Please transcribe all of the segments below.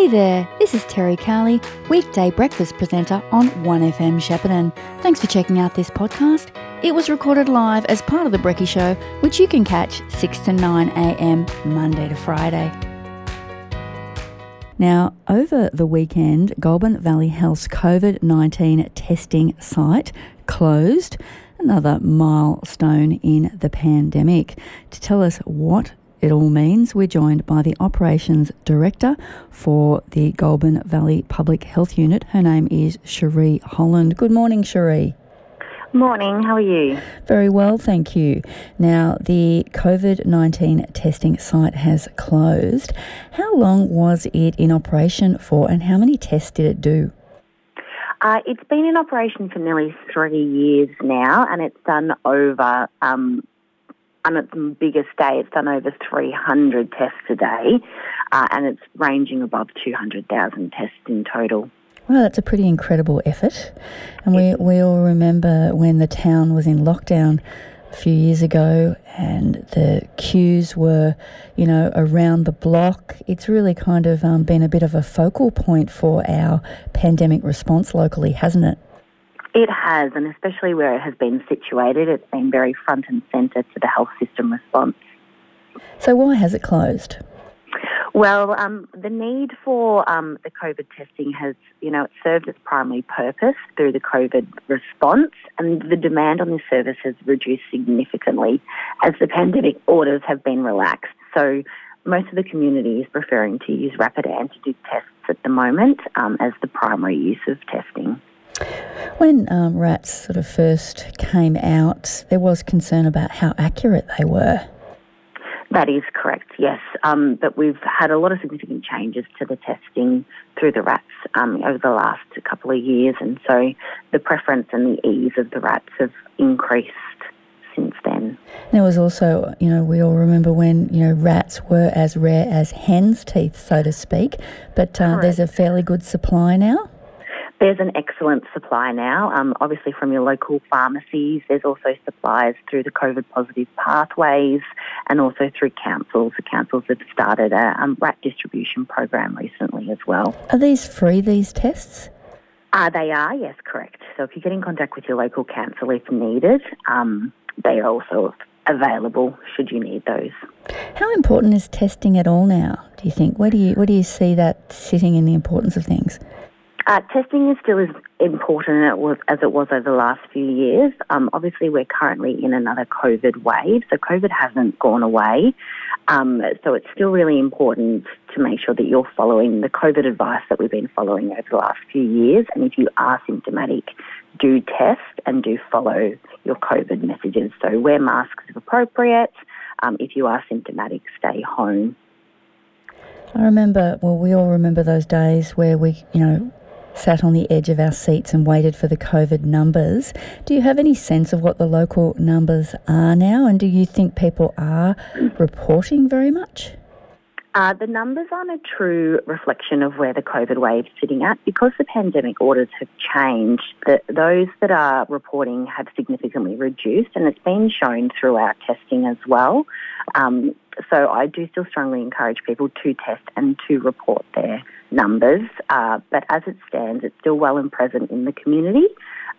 Hey there, this is Terry Carley, weekday breakfast presenter on 1FM Shepparton. Thanks for checking out this podcast. It was recorded live as part of The Brecky Show, which you can catch 6 to 9 a.m. Monday to Friday. Now, over the weekend, Goulburn Valley Health's COVID 19 testing site closed, another milestone in the pandemic. To tell us what it all means, we're joined by the Operations Director for the Goulburn Valley Public Health Unit. Her name is Cherie Holland. Good morning, Cherie. Morning, how are you? Very well, thank you. Now, the COVID 19 testing site has closed. How long was it in operation for and how many tests did it do? Uh, it's been in operation for nearly three years now, and it's done over, um, on the biggest day, it's done over 300 tests a day, uh, and it's ranging above 200,000 tests in total. Well, that's a pretty incredible effort. And we, we all remember when the town was in lockdown a few years ago and the queues were, you know, around the block. It's really kind of um, been a bit of a focal point for our pandemic response locally, hasn't it? It has, and especially where it has been situated, it's been very front and centre to the health system response. So, why has it closed? Well, um, the need for um, the COVID testing has, you know, it served its primary purpose through the COVID response, and the demand on this service has reduced significantly as the pandemic orders have been relaxed. So, most of the community is preferring to use rapid antigen tests at the moment um, as the primary use of testing. When um, rats sort of first came out, there was concern about how accurate they were. That is correct, yes. Um, but we've had a lot of significant changes to the testing through the rats um, over the last couple of years, and so the preference and the ease of the rats have increased since then. There was also, you know, we all remember when, you know, rats were as rare as hen's teeth, so to speak, but uh, there's a fairly good supply now. There's an excellent supply now, um, obviously from your local pharmacies. There's also supplies through the COVID positive pathways and also through councils. The councils have started a um, rat distribution program recently as well. Are these free, these tests? Uh, they are, yes, correct. So if you get in contact with your local council if needed, um, they are also available should you need those. How important is testing at all now, do you think? Where do you, where do you see that sitting in the importance of things? Uh, testing is still as important as it was, as it was over the last few years. Um, obviously, we're currently in another COVID wave, so COVID hasn't gone away. Um, so it's still really important to make sure that you're following the COVID advice that we've been following over the last few years. And if you are symptomatic, do test and do follow your COVID messages. So wear masks if appropriate. Um, if you are symptomatic, stay home. I remember, well, we all remember those days where we, you know, sat on the edge of our seats and waited for the COVID numbers. Do you have any sense of what the local numbers are now? And do you think people are reporting very much? Uh, the numbers aren't a true reflection of where the COVID wave's sitting at. Because the pandemic orders have changed, the, those that are reporting have significantly reduced, and it's been shown through our testing as well. Um, so I do still strongly encourage people to test and to report their numbers. Uh, but as it stands, it's still well and present in the community.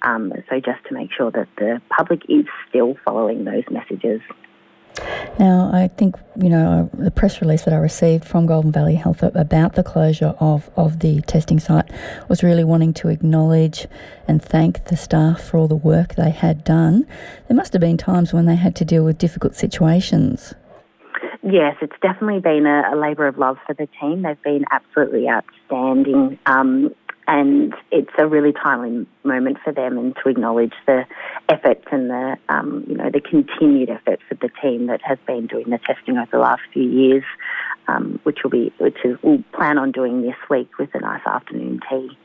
Um, so just to make sure that the public is still following those messages. Now, I think, you know, the press release that I received from Goulburn Valley Health about the closure of, of the testing site was really wanting to acknowledge and thank the staff for all the work they had done. There must have been times when they had to deal with difficult situations. Yes, it's definitely been a, a labour of love for the team. They've been absolutely outstanding. Um, and it's a really timely moment for them and to acknowledge the efforts and the um, you know the continued efforts of the team that has been doing the testing over the last few years, um, which will be which is, we'll plan on doing this week with a nice afternoon tea.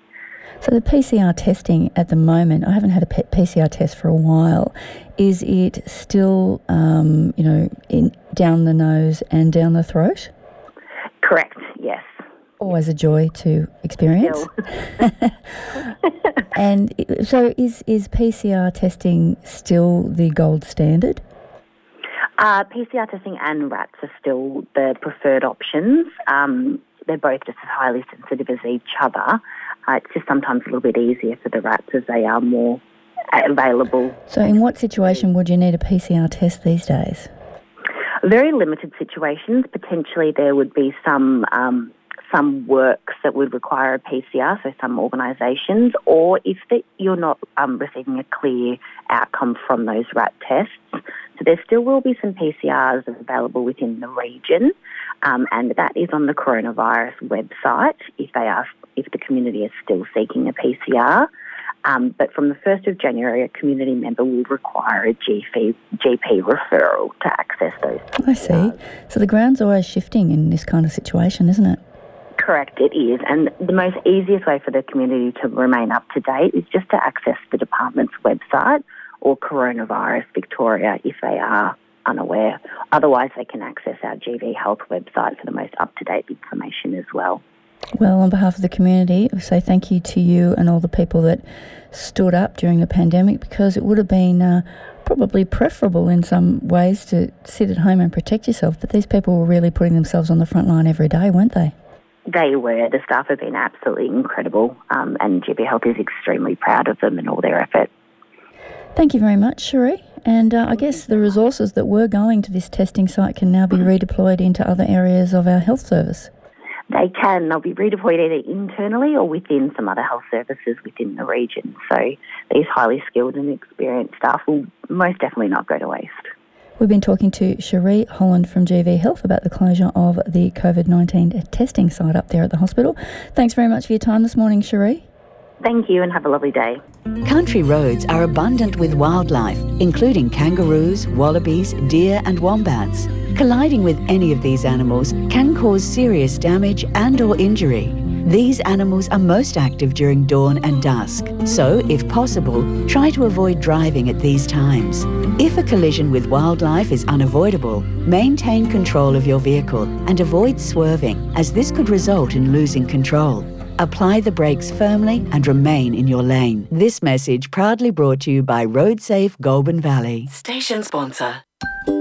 So the PCR testing at the moment, I haven't had a PCR test for a while. Is it still, um, you know, in, down the nose and down the throat? Correct. Yes. Always a joy to experience. and so, is is PCR testing still the gold standard? Uh, PCR testing and RATs are still the preferred options. Um, they're both just as highly sensitive as each other. Uh, it's just sometimes a little bit easier for the rats as they are more available. So, in what situation would you need a PCR test these days? Very limited situations. Potentially, there would be some um, some works that would require a PCR, so some organisations, or if the, you're not um, receiving a clear outcome from those rat tests. So there still will be some PCRs available within the region, um, and that is on the coronavirus website if they are if the community is still seeking a PCR. Um, but from the 1st of January, a community member will require a GP, GP referral to access those. I see. So the ground's always shifting in this kind of situation, isn't it? Correct, it is. And the most easiest way for the community to remain up to date is just to access the department's website or Coronavirus Victoria if they are unaware. Otherwise, they can access our GV Health website for the most up to date information as well. Well, on behalf of the community, we say thank you to you and all the people that stood up during the pandemic because it would have been uh, probably preferable in some ways to sit at home and protect yourself. But these people were really putting themselves on the front line every day, weren't they? They were. The staff have been absolutely incredible, um, and GV Health is extremely proud of them and all their effort. Thank you very much, Cherie. And uh, I guess the resources that were going to this testing site can now be redeployed into other areas of our health service. They can. They'll be redeployed either internally or within some other health services within the region. So these highly skilled and experienced staff will most definitely not go to waste. We've been talking to Cherie Holland from GV Health about the closure of the COVID 19 testing site up there at the hospital. Thanks very much for your time this morning, Cherie. Thank you and have a lovely day. Country roads are abundant with wildlife, including kangaroos, wallabies, deer, and wombats. Colliding with any of these animals can cause serious damage and or injury. These animals are most active during dawn and dusk, so if possible, try to avoid driving at these times. If a collision with wildlife is unavoidable, maintain control of your vehicle and avoid swerving, as this could result in losing control. Apply the brakes firmly and remain in your lane. This message proudly brought to you by RoadSafe Goulburn Valley. Station sponsor.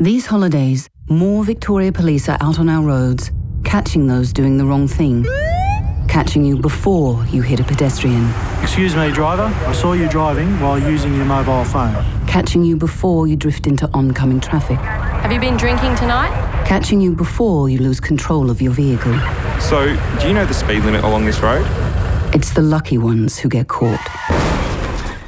These holidays, more Victoria Police are out on our roads, catching those doing the wrong thing. Catching you before you hit a pedestrian. Excuse me, driver. I saw you driving while using your mobile phone. Catching you before you drift into oncoming traffic. Have you been drinking tonight? Catching you before you lose control of your vehicle. So, do you know the speed limit along this road? It's the lucky ones who get caught.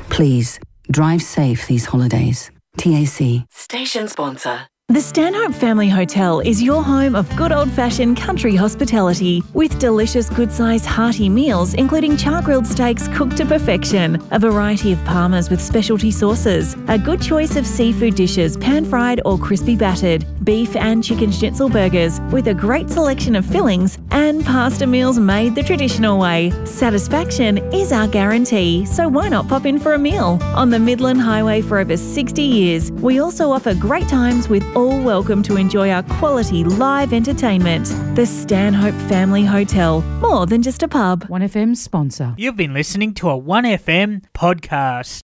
Please, drive safe these holidays. TAC. Station sponsor. The Stanhope Family Hotel is your home of good old fashioned country hospitality with delicious, good sized hearty meals, including char grilled steaks cooked to perfection, a variety of parmas with specialty sauces, a good choice of seafood dishes, pan fried or crispy battered, beef and chicken schnitzel burgers with a great selection of fillings, and pasta meals made the traditional way. Satisfaction is our guarantee, so why not pop in for a meal? On the Midland Highway for over 60 years, we also offer great times with all welcome to enjoy our quality live entertainment. The Stanhope Family Hotel, more than just a pub. 1FM sponsor. You've been listening to a 1FM podcast.